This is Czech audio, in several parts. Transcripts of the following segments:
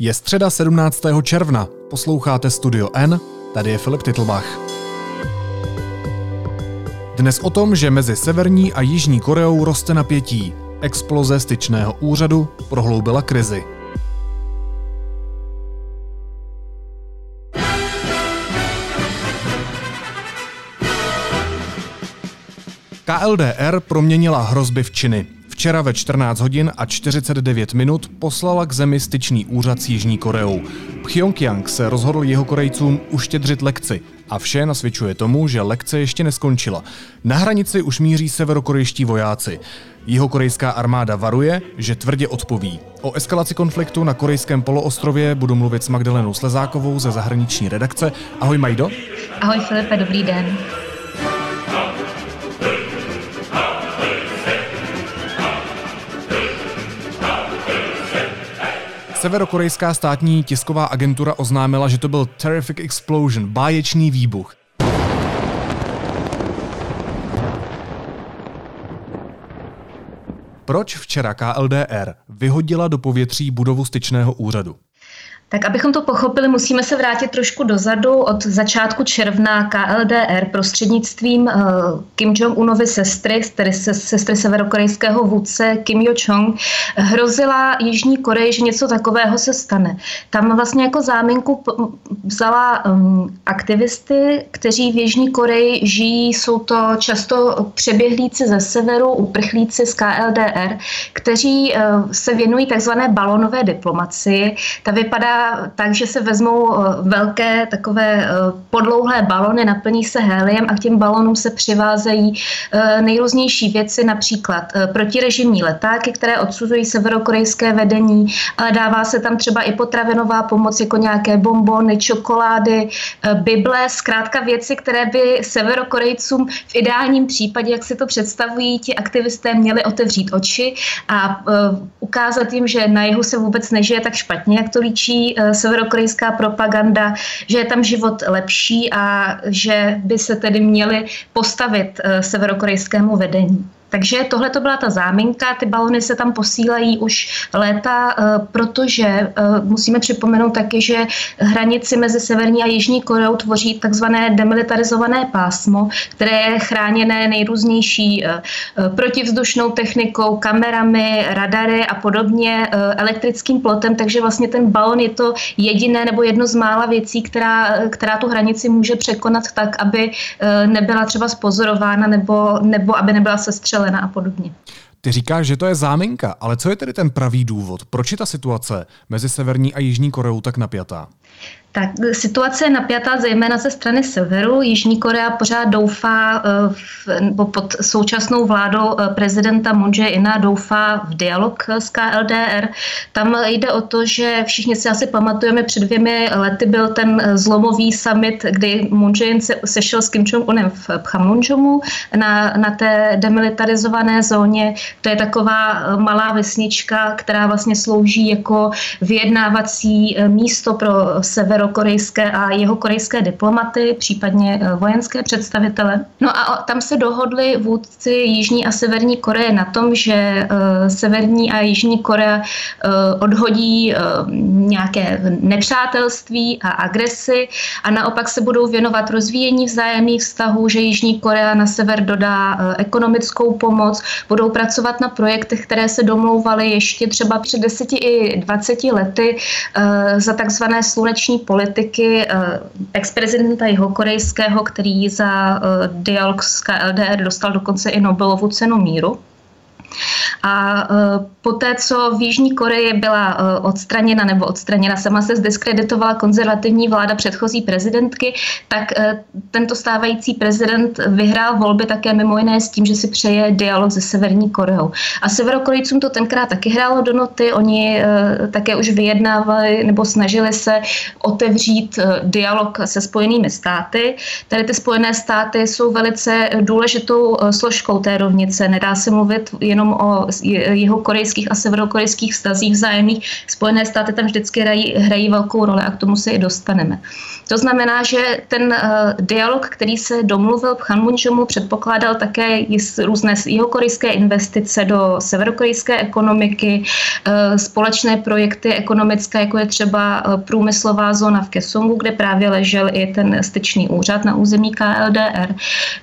Je středa 17. června, posloucháte Studio N, tady je Filip Titlbach. Dnes o tom, že mezi Severní a Jižní Koreou roste napětí. Exploze styčného úřadu prohloubila krizi. KLDR proměnila hrozby v činy. Včera ve 14 hodin a 49 minut poslala k zemi styčný úřad s Jižní Koreou. Pyongyang se rozhodl jeho Korejcům uštědřit lekci a vše nasvědčuje tomu, že lekce ještě neskončila. Na hranici už míří severokorejští vojáci. Jeho korejská armáda varuje, že tvrdě odpoví. O eskalaci konfliktu na korejském poloostrově budu mluvit s Magdalenou Slezákovou ze zahraniční redakce. Ahoj Majdo. Ahoj Filipe, dobrý den. Severokorejská státní tisková agentura oznámila, že to byl terrific explosion, báječný výbuch. Proč včera KLDR vyhodila do povětří budovu styčného úřadu? Tak abychom to pochopili, musíme se vrátit trošku dozadu. Od začátku června KLDR prostřednictvím uh, Kim Jong-unovy sestry, tedy sestry severokorejského vůdce Kim Jo-chong, hrozila Jižní Koreji, že něco takového se stane. Tam vlastně jako záminku vzala um, aktivisty, kteří v Jižní Koreji žijí, jsou to často přeběhlíci ze severu, uprchlíci z KLDR, kteří uh, se věnují takzvané balonové diplomacii. Ta vypadá tak, že se vezmou eh, velké takové eh, podlouhlé balony, naplní se héliem a k těm balonům se přivázejí eh, nejrůznější věci, například protirežimní letáky, které odsuzují severokorejské vedení, dává se tam třeba i potravinová pomoc, jako nějaké bombony, čokolády, bible, zkrátka věci, které by severokorejcům v ideálním případě, jak si to představují, ti aktivisté měli otevřít oči a ukázat jim, že na jihu se vůbec nežije tak špatně, jak to líčí Eh, severokorejská propaganda, že je tam život lepší a že by se tedy měli postavit eh, severokorejskému vedení. Takže tohle to byla ta záminka, ty balony se tam posílají už léta, eh, protože eh, musíme připomenout taky, že hranici mezi Severní a Jižní Koreou tvoří takzvané demilitarizované pásmo, které je chráněné nejrůznější eh, protivzdušnou technikou, kamerami, radary a podobně, elektrickým plotem, takže vlastně ten balon je to jediné nebo jedno z mála věcí, která, která tu hranici může překonat tak, aby nebyla třeba spozorována nebo, nebo aby nebyla sestřelena zastřelena a podobně. Ty říkáš, že to je záminka, ale co je tedy ten pravý důvod? Proč je ta situace mezi Severní a Jižní Koreou tak napjatá? Tak situace je napjatá zejména ze strany severu. Jižní Korea pořád doufá, eh, v, pod současnou vládou eh, prezidenta Moon Jae-ina doufá v dialog s KLDR. Tam jde o to, že všichni si asi pamatujeme, před dvěmi lety byl ten zlomový summit, kdy Moon Jae-in se sešel s Kim Jong-unem v Pchamunjomu na, na té demilitarizované zóně. To je taková malá vesnička, která vlastně slouží jako vyjednávací místo pro severokorejské a jeho korejské diplomaty, případně eh, vojenské představitele. No a tam se dohodli vůdci Jižní a Severní Koreje na tom, že eh, Severní a Jižní Korea eh, odhodí nějaké nepřátelství a agresi a naopak se budou věnovat rozvíjení vzájemných vztahů, že Jižní Korea na sever dodá ekonomickou pomoc, budou pracovat na projektech, které se domlouvaly ještě třeba před deseti i 20 lety za takzvané sluneční politiky eh, ex-prezidenta jihokorejského, který za eh, dialog s KLDR dostal dokonce i Nobelovu cenu míru. A e, poté, co v Jižní Koreji byla e, odstraněna nebo odstraněna, sama se zdiskreditovala konzervativní vláda předchozí prezidentky, tak e, tento stávající prezident vyhrál volby také mimo jiné s tím, že si přeje dialog se Severní Koreou. A Severokorejcům to tenkrát taky hrálo do noty, oni také už vyjednávali nebo snažili se otevřít dialog se Spojenými státy. Tady ty Spojené státy jsou velice důležitou složkou té rovnice. Nedá se mluvit jenom o jeho korejských a severokorejských vztazích vzájemných. Spojené státy tam vždycky hrají, hrají velkou roli a k tomu se i dostaneme. To znamená, že ten uh, dialog, který se domluvil v Hanmunjomu, předpokládal také různé jihokorejské investice do severokorejské ekonomiky, uh, společné projekty ekonomické, jako je třeba uh, průmyslová zóna v Kesongu, kde právě ležel i ten styčný úřad na území KLDR.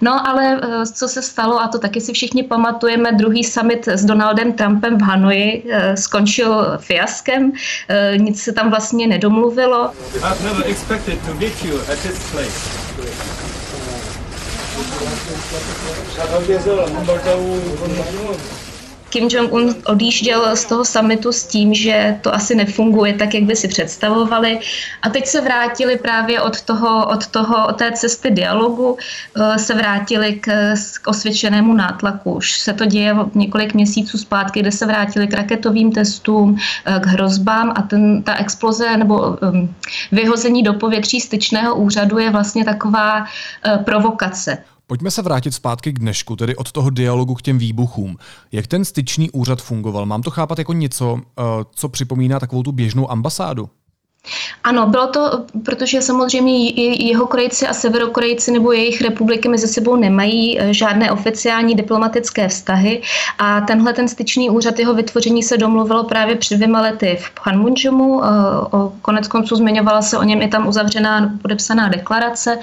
No ale co se stalo, a to taky si všichni pamatujeme, druhý summit s Donaldem Trumpem v Hanoji uh, skončil fiaskem, uh, nic se tam vlastně nedomluvilo. I've Kim Jong-un odjížděl z toho summitu s tím, že to asi nefunguje tak, jak by si představovali. A teď se vrátili právě od toho, od toho, od té cesty dialogu, eh, se vrátili k, k osvědčenému nátlaku. Už se to děje několik měsíců zpátky, kde se vrátili k raketovým testům, eh, k hrozbám a ten, ta exploze nebo vyhození do povětří styčného úřadu je vlastně taková uh, provokace. Pojďme se vrátit zpátky k dnešku, tedy od toho dialogu k těm výbuchům. Jak ten styčný úřad fungoval? Mám to chápat jako něco, eh, co připomíná takovou tu běžnou ambasádu? Ano, bylo to, protože samozřejmě jeho Korejci a Severokorejci nebo jejich republiky mezi sebou nemají eh, žádné oficiální diplomatické vztahy a tenhle ten styčný úřad, jeho vytvoření se domluvilo právě před dvěma lety v Panmunjomu. Eh, konec konců zmiňovala se o něm i tam uzavřená podepsaná deklarace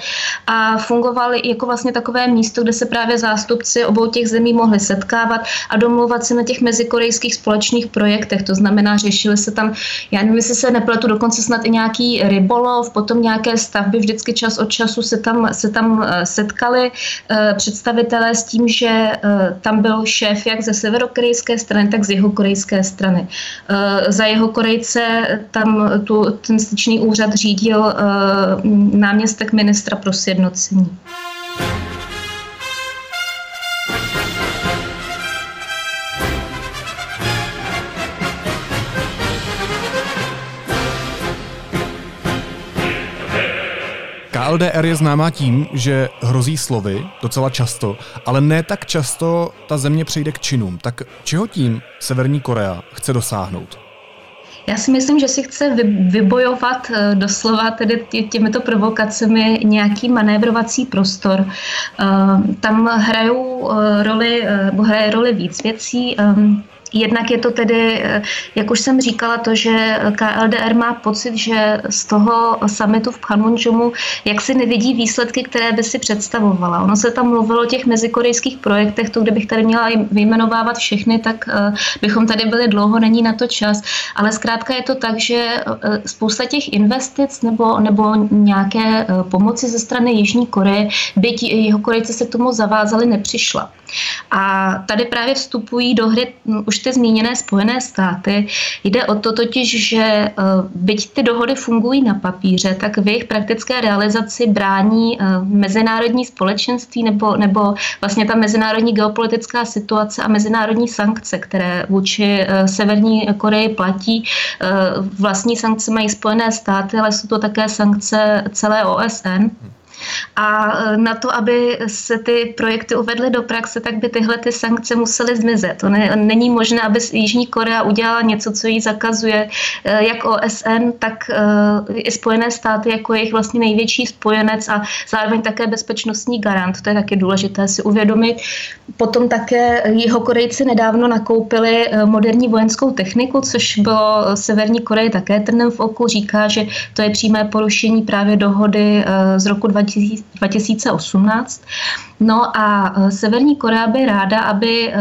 a fungoval jako vlastně takové místo, kde se právě zástupci obou těch zemí mohli setkávat a domluvat se na těch mezikorejských společných projektech. To znamená, řešili se tam, já nevím, jestli se nepletu, dokonce snad i nějaký rybolov, potom nějaké stavby, vždycky čas od času se tam, se tam eh, setkali eh, představitelé s tím, že eh, tam byl šéf jak ze severokorejské strany, tak z jeho korejské strany. Za jeho Korejce tam tu, ten styčný úřad řídil náměstek ministra pro sjednocení. KLDR je známá tím, že hrozí slovy docela často, ale ne tak často ta země přejde k činům. Tak čeho tím Severní Korea chce dosáhnout? Já si myslím, že si chce vybojovat eh, doslova tedy těmito provokacemi nějaký manévrovací prostor. Eh, tam hrajou eh, roli, hraje roli víc věcí. Jednak je to tedy, eh, jak už jsem říkala, to, že KLDR má pocit, že z toho summitu v Panmunjomu jak si nevidí výsledky, které by si představovala. Ono se tam mluvilo o těch mezikorejských projektech, to kdybych tady měla vyjmenovávat všechny, tak eh, bychom tady byli dlouho, není na to čas. Ale zkrátka je to tak, že eh, spousta těch investic nebo, nebo nějaké pomoci ze strany Jižní Koreje, byť jeho Korejci se tomu zavázali, nepřišla. A tady právě vstupují do hry hm, už ty zmíněné Spojené státy. Jde o to totiž, že eh, byť ty dohody fungují na papíře, tak v jejich praktické realizaci brání eh, mezinárodní společenství nebo, nebo vlastně ta mezinárodní geopolitická situace a mezinárodní sankce, které vůči eh, Severní Koreji platí. Vlastní sankce mají Spojené státy, ale jsou to také sankce celé OSN. A e, na to, aby se ty projekty uvedly do praxe, tak by tyhle ty sankce musely zmizet. To ne, není možné, aby Jižní Korea udělala něco, co jí zakazuje e, jak OSN, tak e, i Spojené státy jako jejich vlastně největší spojenec a zároveň také bezpečnostní garant. To je taky důležité si uvědomit. Potom také jeho Korejci nedávno nakoupili moderní vojenskou techniku, což bylo Severní Koreje také trnem v oku. Říká, že to je přímé porušení právě dohody z roku 2000 2018. No a e, Severní Korea by ráda, aby e,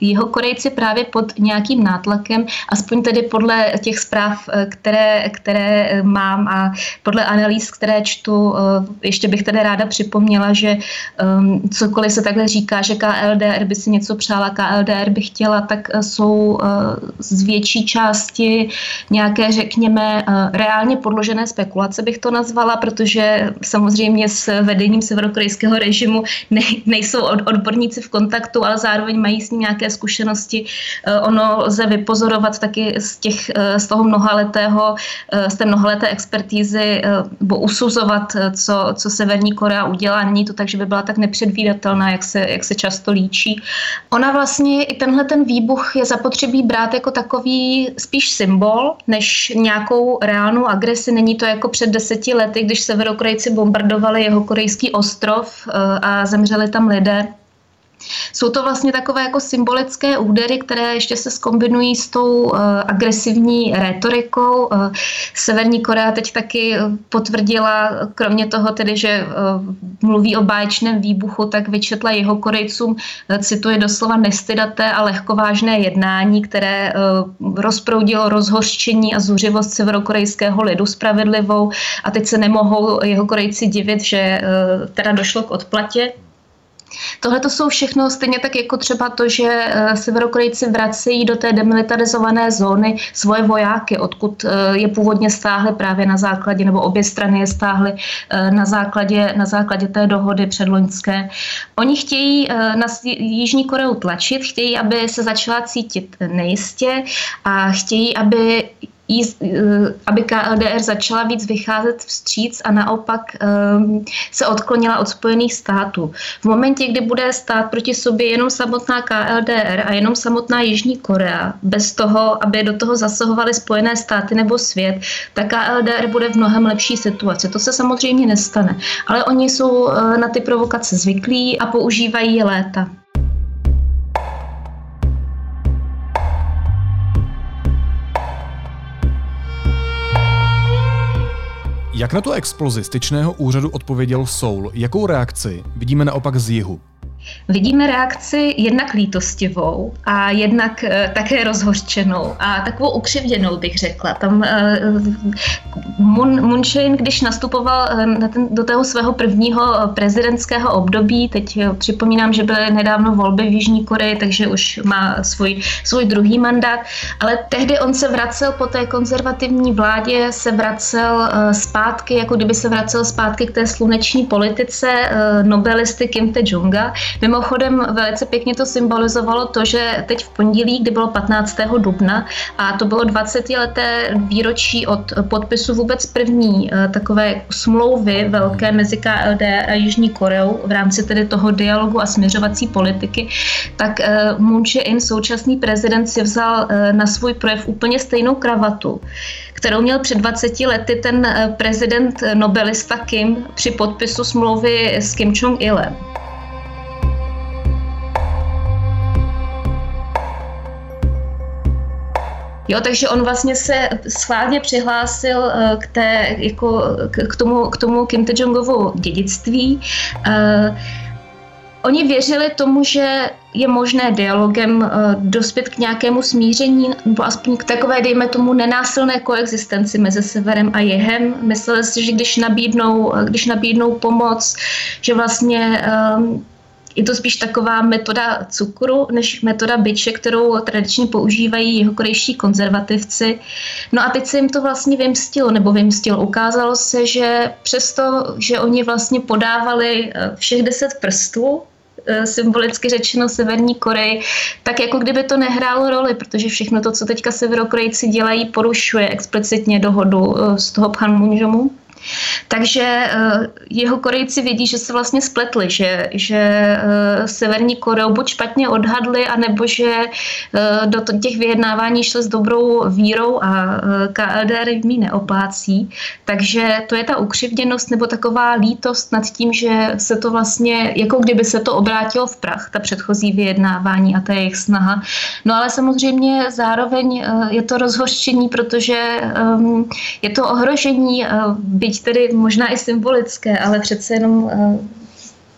jeho Korejci právě pod nějakým nátlakem, aspoň tedy podle těch zpráv, e, které, které mám a podle analýz, které čtu, ještě bych tedy ráda připomněla, že cokoliv se takhle říká, že KLDR by si něco přála, KLDR by chtěla, tak jsou z větší části nějaké, řekněme, reálně podložené spekulace bych to nazvala, protože samozřejmě s vedením severokorejského režimu ne, nejsou odborníci v kontaktu, ale zároveň mají s ním nějaké zkušenosti. Ono lze vypozorovat taky z, těch, z toho mnohaletého, z té mnohaleté expertízy, nebo usuzovat, co, co Severní Korea udělá. Není to tak, že by byla tak nepředvídatelná, jak se, jak se často líčí. Ona vlastně i tenhle ten výbuch je zapotřebí brát jako takový spíš symbol, než nějakou reálnou agresi. Není to jako před deseti lety, když severokorejci bombardovali jeho korejský ostrov eh, a zemřeli tam lidé. Jsou to vlastně takové jako symbolické údery, které ještě se skombinují s tou uh, agresivní retorikou. Uh, Severní Korea teď taky potvrdila, kromě toho tedy, že mluví o báječném výbuchu, tak vyčetla jeho Korejcům, cituje doslova nestydaté a lehkovážné jednání, které rozproudilo rozhořčení a zuřivost severokorejského lidu spravedlivou a teď se nemohou jeho Korejci divit, že teda došlo k odplatě Tohle to jsou všechno stejně tak jako třeba to, že eh, Severokorejci vracejí do té demilitarizované zóny svoje vojáky, odkud eh, je původně stáhly právě na základě, nebo obě strany je stáhly eh, na základě, na základě té dohody předloňské. Oni chtějí na Jižní Koreu tlačit, chtějí, aby se začala cítit nejistě a chtějí, aby Eh, aby KLDR začala víc vycházet vstříc a naopak ehm, se odklonila od Spojených států. V momentě, kdy bude stát proti sobě jenom samotná KLDR a jenom samotná Jižní Korea, bez toho, aby do toho zasahovaly Spojené státy nebo svět, tak KLDR bude v mnohem lepší situaci. To se samozřejmě nestane, ale oni jsou eh, na ty provokace zvyklí a používají je léta. Jak na tu explozi styčného úřadu odpověděl Soul? Jakou reakci vidíme naopak z jihu? Vidíme reakci jednak lítostivou a jednak e, také rozhořčenou a takovou ukřivděnou bych řekla. Tam e, Moon, Moon Jae, když nastupoval e, na ten, do toho svého prvního prezidentského období, teď připomínám, že byly nedávno volby v Jižní Koreji, takže už má svůj, svůj druhý mandát, ale tehdy on se vracel po té konzervativní vládě, se vracel zpátky, jako kdyby se vracel zpátky k té sluneční politice nobelisty Kim Tae-junga, Mimochodem velice pěkně to symbolizovalo to, že teď v pondělí, kdy bylo 15. dubna a to bylo 20. leté výročí od podpisu vůbec první eh, takové smlouvy velké mezi KLD a Jižní Koreou v rámci tedy toho dialogu a směřovací politiky, tak eh, Moon Jae-in, současný prezident, si vzal eh, na svůj projev úplně stejnou kravatu, kterou měl před 20 lety ten prezident Nobelista Kim při podpisu smlouvy s Kim Jong-ilem. Jo, takže on vlastně se schválně přihlásil eh, k, té, jako, k, tomu, k tomu Kim Tae-jongovu dědictví. Uh, Oni věřili tomu, že je možné dialogem uh, dospět k nějakému smíření, nebo aspoň k takové, dejme tomu, nenásilné koexistenci mezi severem a jihem. Mysleli si, že když nabídnou, když nabídnou pomoc, že vlastně je to spíš taková metoda cukru než metoda byče, kterou tradičně používají jeho korejští konzervativci. No a teď se jim to vlastně vymstilo, nebo vymstilo. Ukázalo se, že přesto, že oni vlastně podávali eh, všech deset prstů, eh, symbolicky řečeno Severní Koreji, tak jako kdyby to nehrálo roli, protože všechno to, co teďka Severokorejci dělají, porušuje explicitně dohodu eh, z toho Panmunjomu. Takže eh, jeho Korejci vědí, že se vlastně spletli, že, že eh, Severní Koreu buď špatně odhadli, anebo že eh, do těch vyjednávání šli s dobrou vírou a KLDR jim ji neoplácí. Takže to je ta ukřivděnost nebo taková lítost nad tím, že se to vlastně, jako kdyby se to obrátilo v prach, ta předchozí vyjednávání a ta jejich snaha. No ale samozřejmě zároveň je to rozhořčení, protože ehm, je to ohrožení byť tedy možná i symbolické, ale přece jenom eh,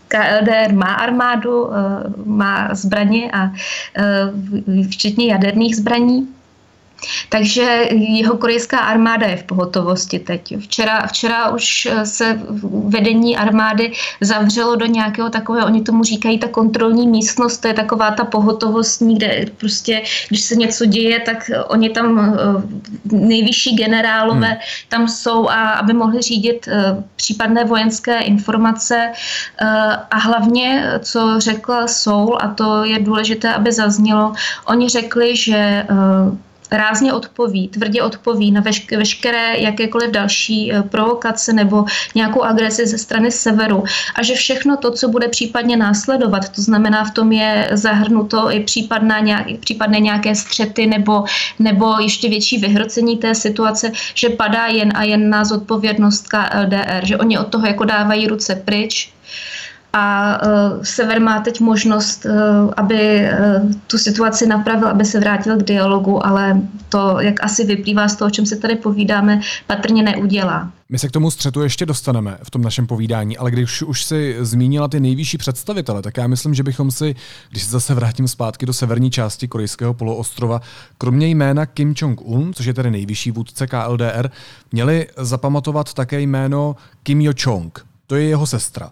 KLDR má armádu, eh, má zbraně a eh, včetně jaderných zbraní. Takže jeho korejská armáda je v pohotovosti teď. Včera, včera už se vedení armády zavřelo do nějakého takového, oni tomu říkají ta kontrolní místnost, to je taková ta pohotovostní, kde prostě, když se něco děje, tak oni tam eh, nejvyšší generálové hmm. tam jsou, a aby mohli řídit eh, případné vojenské informace eh, a hlavně, co řekla Soul, a to je důležité, aby zaznělo, oni řekli, že rázně odpoví, tvrdě odpoví na vešk- veškeré jakékoliv další eh, provokace nebo nějakou agresi ze strany severu. A že všechno to, co bude případně následovat, to znamená v tom je zahrnuto i případná nějak, případné nějaké střety nebo, nebo ještě větší vyhrocení té situace, že padá jen a jen na zodpovědnost KLDR, že oni od toho jako dávají ruce pryč a uh, Sever má teď možnost, uh, aby uh, tu situaci napravil, aby se vrátil k dialogu, ale to, jak asi vyplývá z toho, o čem se tady povídáme, patrně neudělá. My se k tomu střetu ještě dostaneme v tom našem povídání, ale když už si zmínila ty nejvyšší představitele, tak já myslím, že bychom si, když se zase vrátím zpátky do severní části korejského poloostrova, kromě jména Kim Jong-un, což je tedy nejvyšší vůdce KLDR, měli zapamatovat také jméno Kim Yo-chong. To je jeho sestra.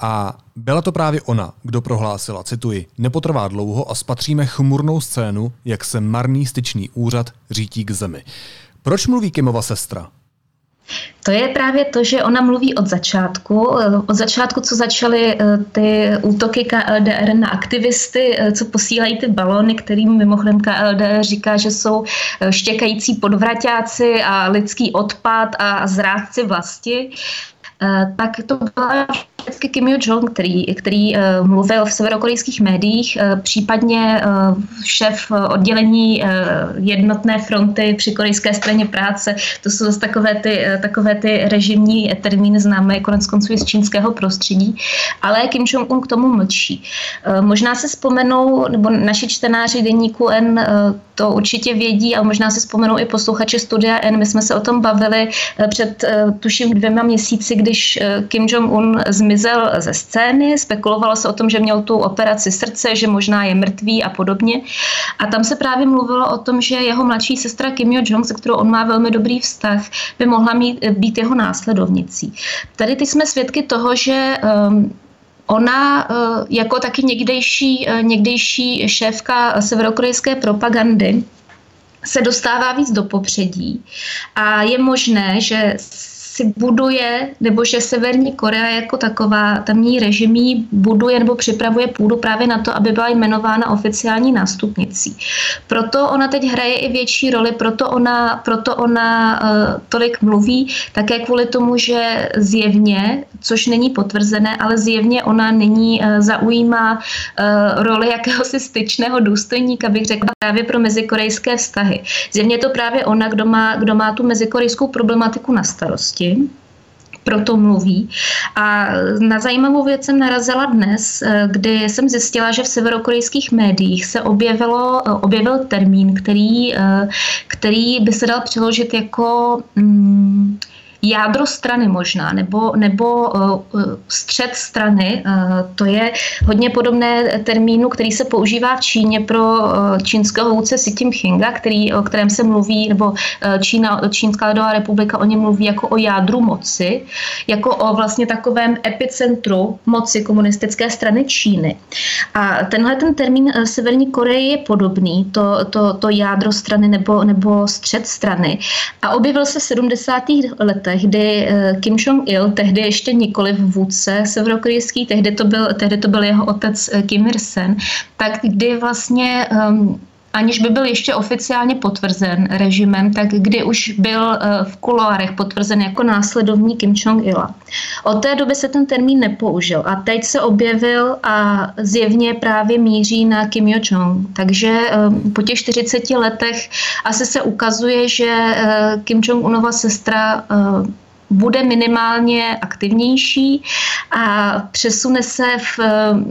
A byla to právě ona, kdo prohlásila, cituji, nepotrvá dlouho a spatříme chmurnou scénu, jak se marný styčný úřad řítí k zemi. Proč mluví Kimova sestra? To je právě to, že ona mluví od začátku. Od začátku, co začaly eh, ty útoky KLDR na aktivisty, eh, co posílají ty balony, kterým mimochodem KLDR říká, že jsou eh, štěkající podvraťáci a lidský odpad a zrádci vlasti tak to byla vždycky Kim Yo-jong, který, který uh, mluvil v severokorejských médiích, uh, případně šéf oddělení jednotné fronty při korejské straně práce. To jsou zase takové ty, takové ty režimní termíny známé konec konců z čínského prostředí. Ale Kim Jong-un k tomu mlčí. Možná se vzpomenou, nebo naši čtenáři deníku N to určitě vědí a možná se vzpomenou i posluchači Studia N. My jsme se o tom bavili před tuším dvěma měsíci, když Kim Jong-un zmizel ze scény, spekulovalo se o tom, že měl tu operaci srdce, že možná je mrtvý a podobně. A tam se právě mluvilo o tom, že jeho mladší sestra Kim Yo-jong, se kterou on má velmi dobrý vztah, by mohla mít, být jeho následovnicí. Tady ty jsme svědky toho, že um, Ona uh, jako taky někdejší, uh, někdejší šéfka severokorejské propagandy se dostává víc do popředí a je možné, že si buduje, nebo že Severní Korea jako taková, tamní režimí buduje nebo připravuje půdu právě na to, aby byla jmenována oficiální nástupnicí. Proto ona teď hraje i větší roli, proto ona, proto ona uh, tolik mluví, také kvůli tomu, že zjevně, což není potvrzené, ale zjevně ona nyní uh, zaujímá uh, roli jakéhosi styčného důstojníka, bych řekla právě pro mezikorejské vztahy. Zjevně je to právě ona, kdo má, kdo má tu mezikorejskou problematiku na starosti proto mluví. A na zajímavou věc jsem narazila dnes, eh, kdy jsem zjistila, že v severokorejských médiích se objevilo, eh, objevil termín, který, eh, který by se dal přeložit jako mm, jádro strany možná, nebo, nebo uh, střed strany. Uh, to je hodně podobné termínu, který se používá v Číně pro čínského vůdce Si Jinpinga, který, o kterém se mluví, nebo Čína, Čínská lidová republika o něm mluví jako o jádru moci, jako o vlastně takovém epicentru moci komunistické strany Číny. A tenhle ten termín Severní Koreje je podobný, to, to, to jádro strany nebo, nebo střed strany. A objevil se v 70. letech letech, kdy eh, Kim Jong-il, tehdy ještě nikoli vůdce severokorejský, tehdy to byl, tehdy to byl jeho otec eh, Kim Il-sen, tak kdy vlastně um, aniž by byl ještě oficiálně potvrzen režimem, tak kdy už byl eh, v kuloárech potvrzen jako následovník Kim Jong-ila. Od té doby se ten termín nepoužil a teď se objevil a zjevně právě míří na Kim Yo-jong. Takže eh, po těch 40 letech asi se ukazuje, že eh, Kim Jong-unova sestra bude minimálně aktivnější a přesune se v,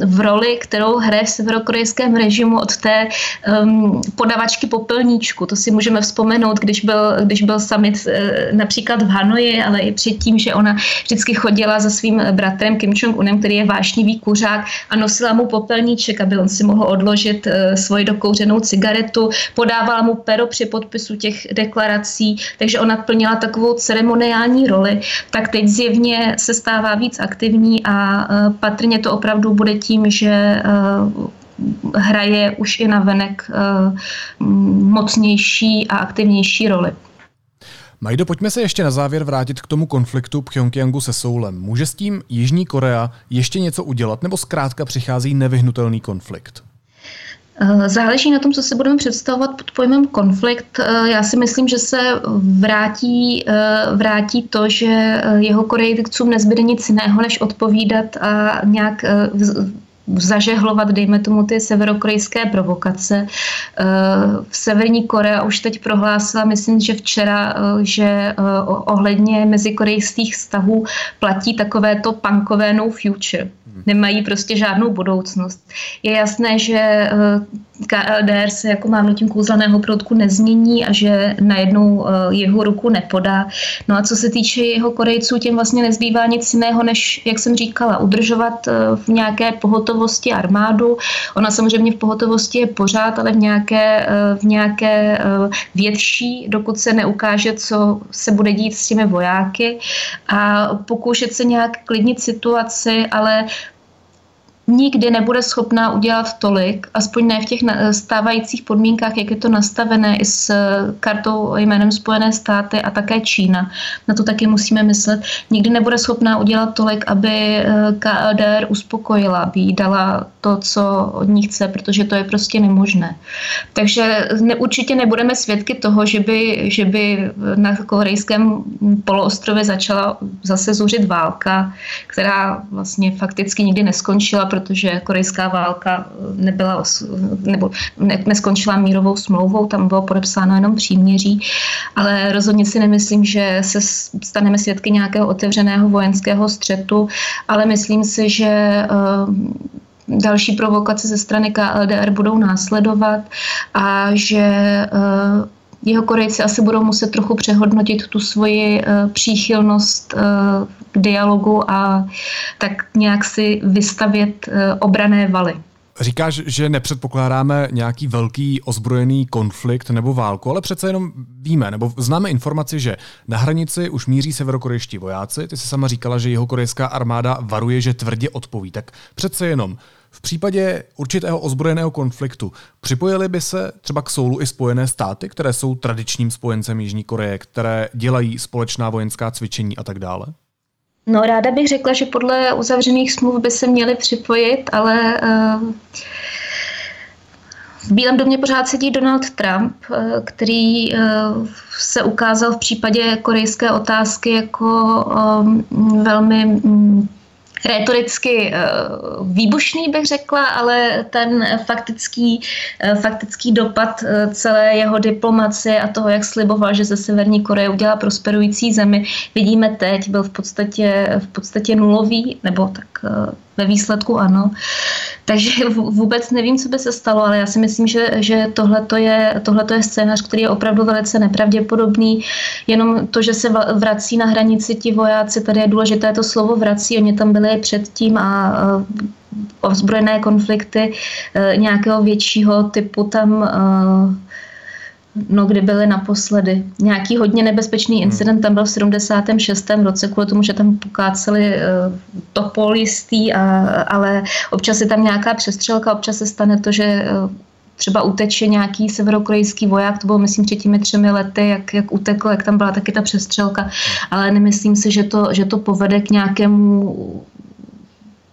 v roli, kterou hraje v severokorejském režimu od té um, podavačky popelníčku. To si můžeme vzpomenout, když byl, když byl summit uh, například v Hanoji, ale i předtím, že ona vždycky chodila za svým bratrem Kim Jong-unem, který je vášnivý kuřák a nosila mu popelníček, aby on si mohl odložit uh, svoji dokouřenou cigaretu, podávala mu pero při podpisu těch deklarací, takže ona plnila takovou ceremoniální roli, tak teď zjevně se stává víc aktivní a uh, patrně to opravdu bude tím, že uh, hraje už i na venek mocnější a aktivnější roli. Majdo, pojďme se ještě na závěr vrátit k tomu konfliktu Pyongyangu se Soulem. Může s tím Jižní Korea ještě něco udělat, nebo zkrátka přichází nevyhnutelný konflikt? Eh, záleží na tom, co se budeme představovat pod pojmem konflikt. Eh, já si myslím, že se vrátí, eh, vrátí to, že jeho Korejcům nezbyde nic jiného, než odpovídat a nějak zažehlovat, dejme tomu, ty severokorejské provokace. V Severní Korea už teď prohlásila, myslím, že včera, že ohledně mezikorejských vztahů platí takovéto punkové no future nemají prostě žádnou budoucnost. Je jasné, že eh, KLDR se jako mávnutím kouzelného proutku nezmění a že najednou eh, jeho ruku nepodá. No a co se týče jeho Korejců, těm vlastně nezbývá nic jiného, než, jak jsem říkala, udržovat eh, v nějaké pohotovosti armádu. Ona samozřejmě v pohotovosti je pořád, ale v nějaké, v nějaké větší, dokud se neukáže, co se bude dít s těmi vojáky a pokoušet se nějak klidnit situaci, ale nikdy nebude schopná udělat tolik, aspoň ne v těch stávajících podmínkách, jak je to nastavené i s kartou jménem Spojené státy a také Čína. Na to taky musíme myslet. Nikdy nebude schopná udělat tolik, aby eh, KLDR uspokojila, aby jí dala to, co od ní chce, protože to je prostě nemožné. Takže ne, určitě nebudeme svědky toho, že by, že by na korejském poloostrově začala zase zuřit válka, která vlastně fakticky nikdy neskončila, protože korejská válka nebyla, nebo ne, neskončila mírovou smlouvou, tam bylo podepsáno jenom příměří, ale rozhodně si nemyslím, že se staneme svědky nějakého otevřeného vojenského střetu, ale myslím si, že uh, další provokace ze strany KLDR budou následovat a že uh, jeho Korejci asi budou muset trochu přehodnotit tu svoji uh, příchylnost uh, k dialogu a tak nějak si vystavět uh, obrané valy. Říkáš, že nepředpokládáme nějaký velký ozbrojený konflikt nebo válku, ale přece jenom víme, nebo známe informaci, že na hranici už míří severokorejští vojáci. Ty jsi sama říkala, že jeho korejská armáda varuje, že tvrdě odpoví. Tak přece jenom v případě určitého ozbrojeného konfliktu připojili by se třeba k Soulu i Spojené státy, které jsou tradičním spojencem Jižní Koreje, které dělají společná vojenská cvičení a tak dále? No, ráda bych řekla, že podle uzavřených smluv by se měly připojit, ale uh, v Bílém domě pořád sedí Donald Trump, uh, který uh, se ukázal v případě korejské otázky jako um, velmi um, retoricky eh, výbušný, bych řekla, ale ten faktický, eh, faktický dopad eh, celé jeho diplomacie a toho, jak sliboval, že ze Severní Koreje udělá prosperující zemi, vidíme teď, byl v podstatě, v podstatě nulový, nebo tak ve výsledku ano. Takže vůbec nevím, co by se stalo, ale já si myslím, že, že tohle je, je scénář, který je opravdu velice nepravděpodobný. Jenom to, že se vrací na hranici ti vojáci, tady je důležité to slovo vrací, oni tam byli předtím a ozbrojené konflikty e, nějakého většího typu tam e, No, kdy byly naposledy. Nějaký hodně nebezpečný hmm. incident tam byl v 76. roce, kvůli tomu, že tam pokáceli uh, topolistý, a, ale občas je tam nějaká přestřelka, občas se stane to, že uh, třeba uteče nějaký severokorejský voják, to bylo myslím před těmi třemi lety, jak, jak utekl, jak tam byla taky ta přestřelka, hmm. ale nemyslím si, že to, že to povede k nějakému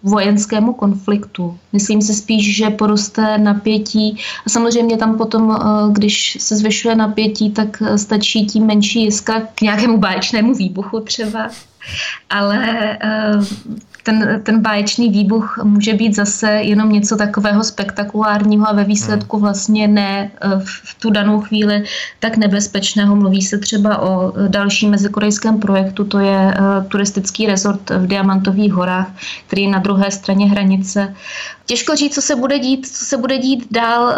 vojenskému konfliktu. Myslím si spíš, že poroste napětí a samozřejmě tam potom, eh, když se zvyšuje napětí, tak eh, stačí tím menší jiskra k nějakému báječnému výbuchu třeba. Ale eh, ten, ten báječný výbuch může být zase jenom něco takového spektakulárního a ve výsledku hmm. vlastně ne eh, v tu danou chvíli tak nebezpečného. Mluví se třeba o dalším mezikorejském projektu, to je turistický rezort v Diamantových horách, který je na druhé straně hranice Těžko říct, co se bude dít, co se bude dít dál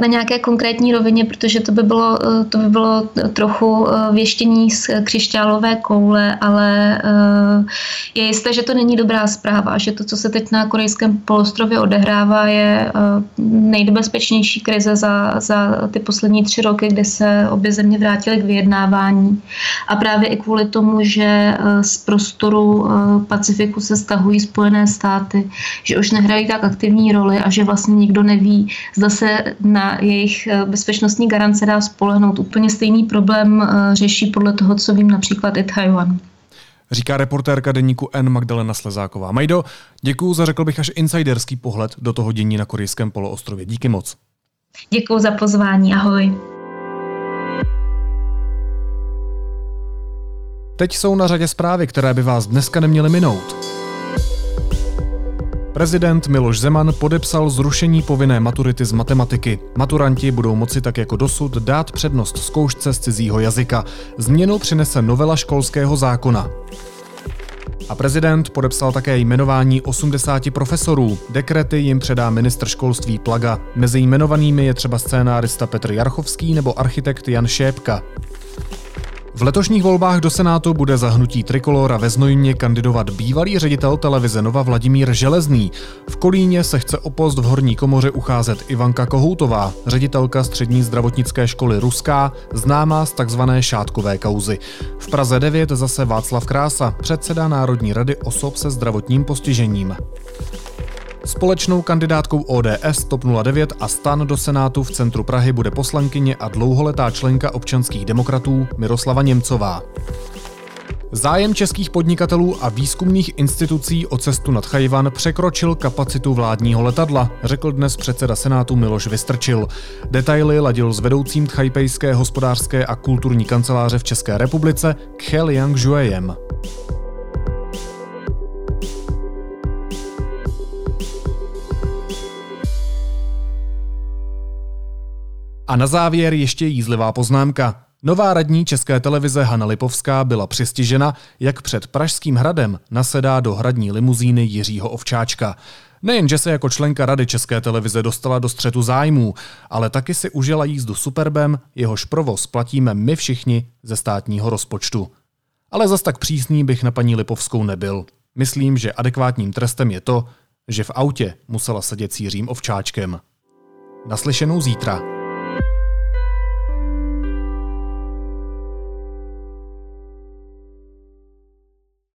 na nějaké konkrétní rovině, protože to by bylo, to by bylo trochu věštění z křišťálové koule, ale je jisté, že to není dobrá zpráva, že to, co se teď na korejském polostrově odehrává, je uh, nejbezpečnější krize za, za ty poslední tři roky, kdy se obě země vrátily k vyjednávání. A právě i kvůli tomu, že uh, z prostoru uh, Pacifiku se stahují Spojené státy, že už nehrají tak aktivní roli a že vlastně nikdo neví, zda se na jejich eh, bezpečnostní garance dá spolehnout. Úplně stejný problém eh, řeší podle toho, co vím například i Taiwan. Říká reportérka deníku N Magdalena Slezáková. Majdo, děkuji za řekl bych až insiderský pohled do toho dění na korejském poloostrově. Díky moc. Děkuji za pozvání, ahoj. Teď jsou na řadě zprávy, které by vás dneska neměly minout. Prezident Miloš Zeman podepsal zrušení povinné maturity z matematiky. Maturanti budou moci tak jako dosud dát přednost zkoušce z cizího jazyka. Změnu přinese novela školského zákona. A prezident podepsal také jmenování 80 profesorů. Dekrety jim předá ministr školství Plaga. Mezi jmenovanými je třeba scénárista Petr Jarchovský nebo architekt Jan Šépka. V letošních volbách do Senátu bude zahnutí Trikolora ve Znojmě kandidovat bývalý ředitel televize Nova Vladimír Železný. V Kolíně se chce o post v horní komoře ucházet Ivanka Kohoutová, ředitelka střední zdravotnické školy Ruská, známá z takzvané šátkové kauzy. V Praze 9 zase Václav Krása, předseda Národní rady osob se zdravotním postižením. Společnou kandidátkou ODS TOP 09 a stan do Senátu v centru Prahy bude poslankyně a dlouholetá členka občanských demokratů Miroslava Němcová. Zájem českých podnikatelů a výzkumných institucí o cestu nad Chajvan překročil kapacitu vládního letadla, řekl dnes předseda Senátu Miloš Vystrčil. Detaily ladil s vedoucím Tchajpejské hospodářské a kulturní kanceláře v České republice Khel Yang Juejem. A na závěr ještě jízlivá poznámka. Nová radní České televize Hana Lipovská byla přistižena, jak před Pražským hradem nasedá do hradní limuzíny Jiřího Ovčáčka. Nejen, že se jako členka Rady České televize dostala do střetu zájmů, ale taky si užila jízdu Superbem, jehož provoz platíme my všichni ze státního rozpočtu. Ale zas tak přísný bych na paní Lipovskou nebyl. Myslím, že adekvátním trestem je to, že v autě musela sedět s Jiřím Ovčáčkem. Naslyšenou zítra.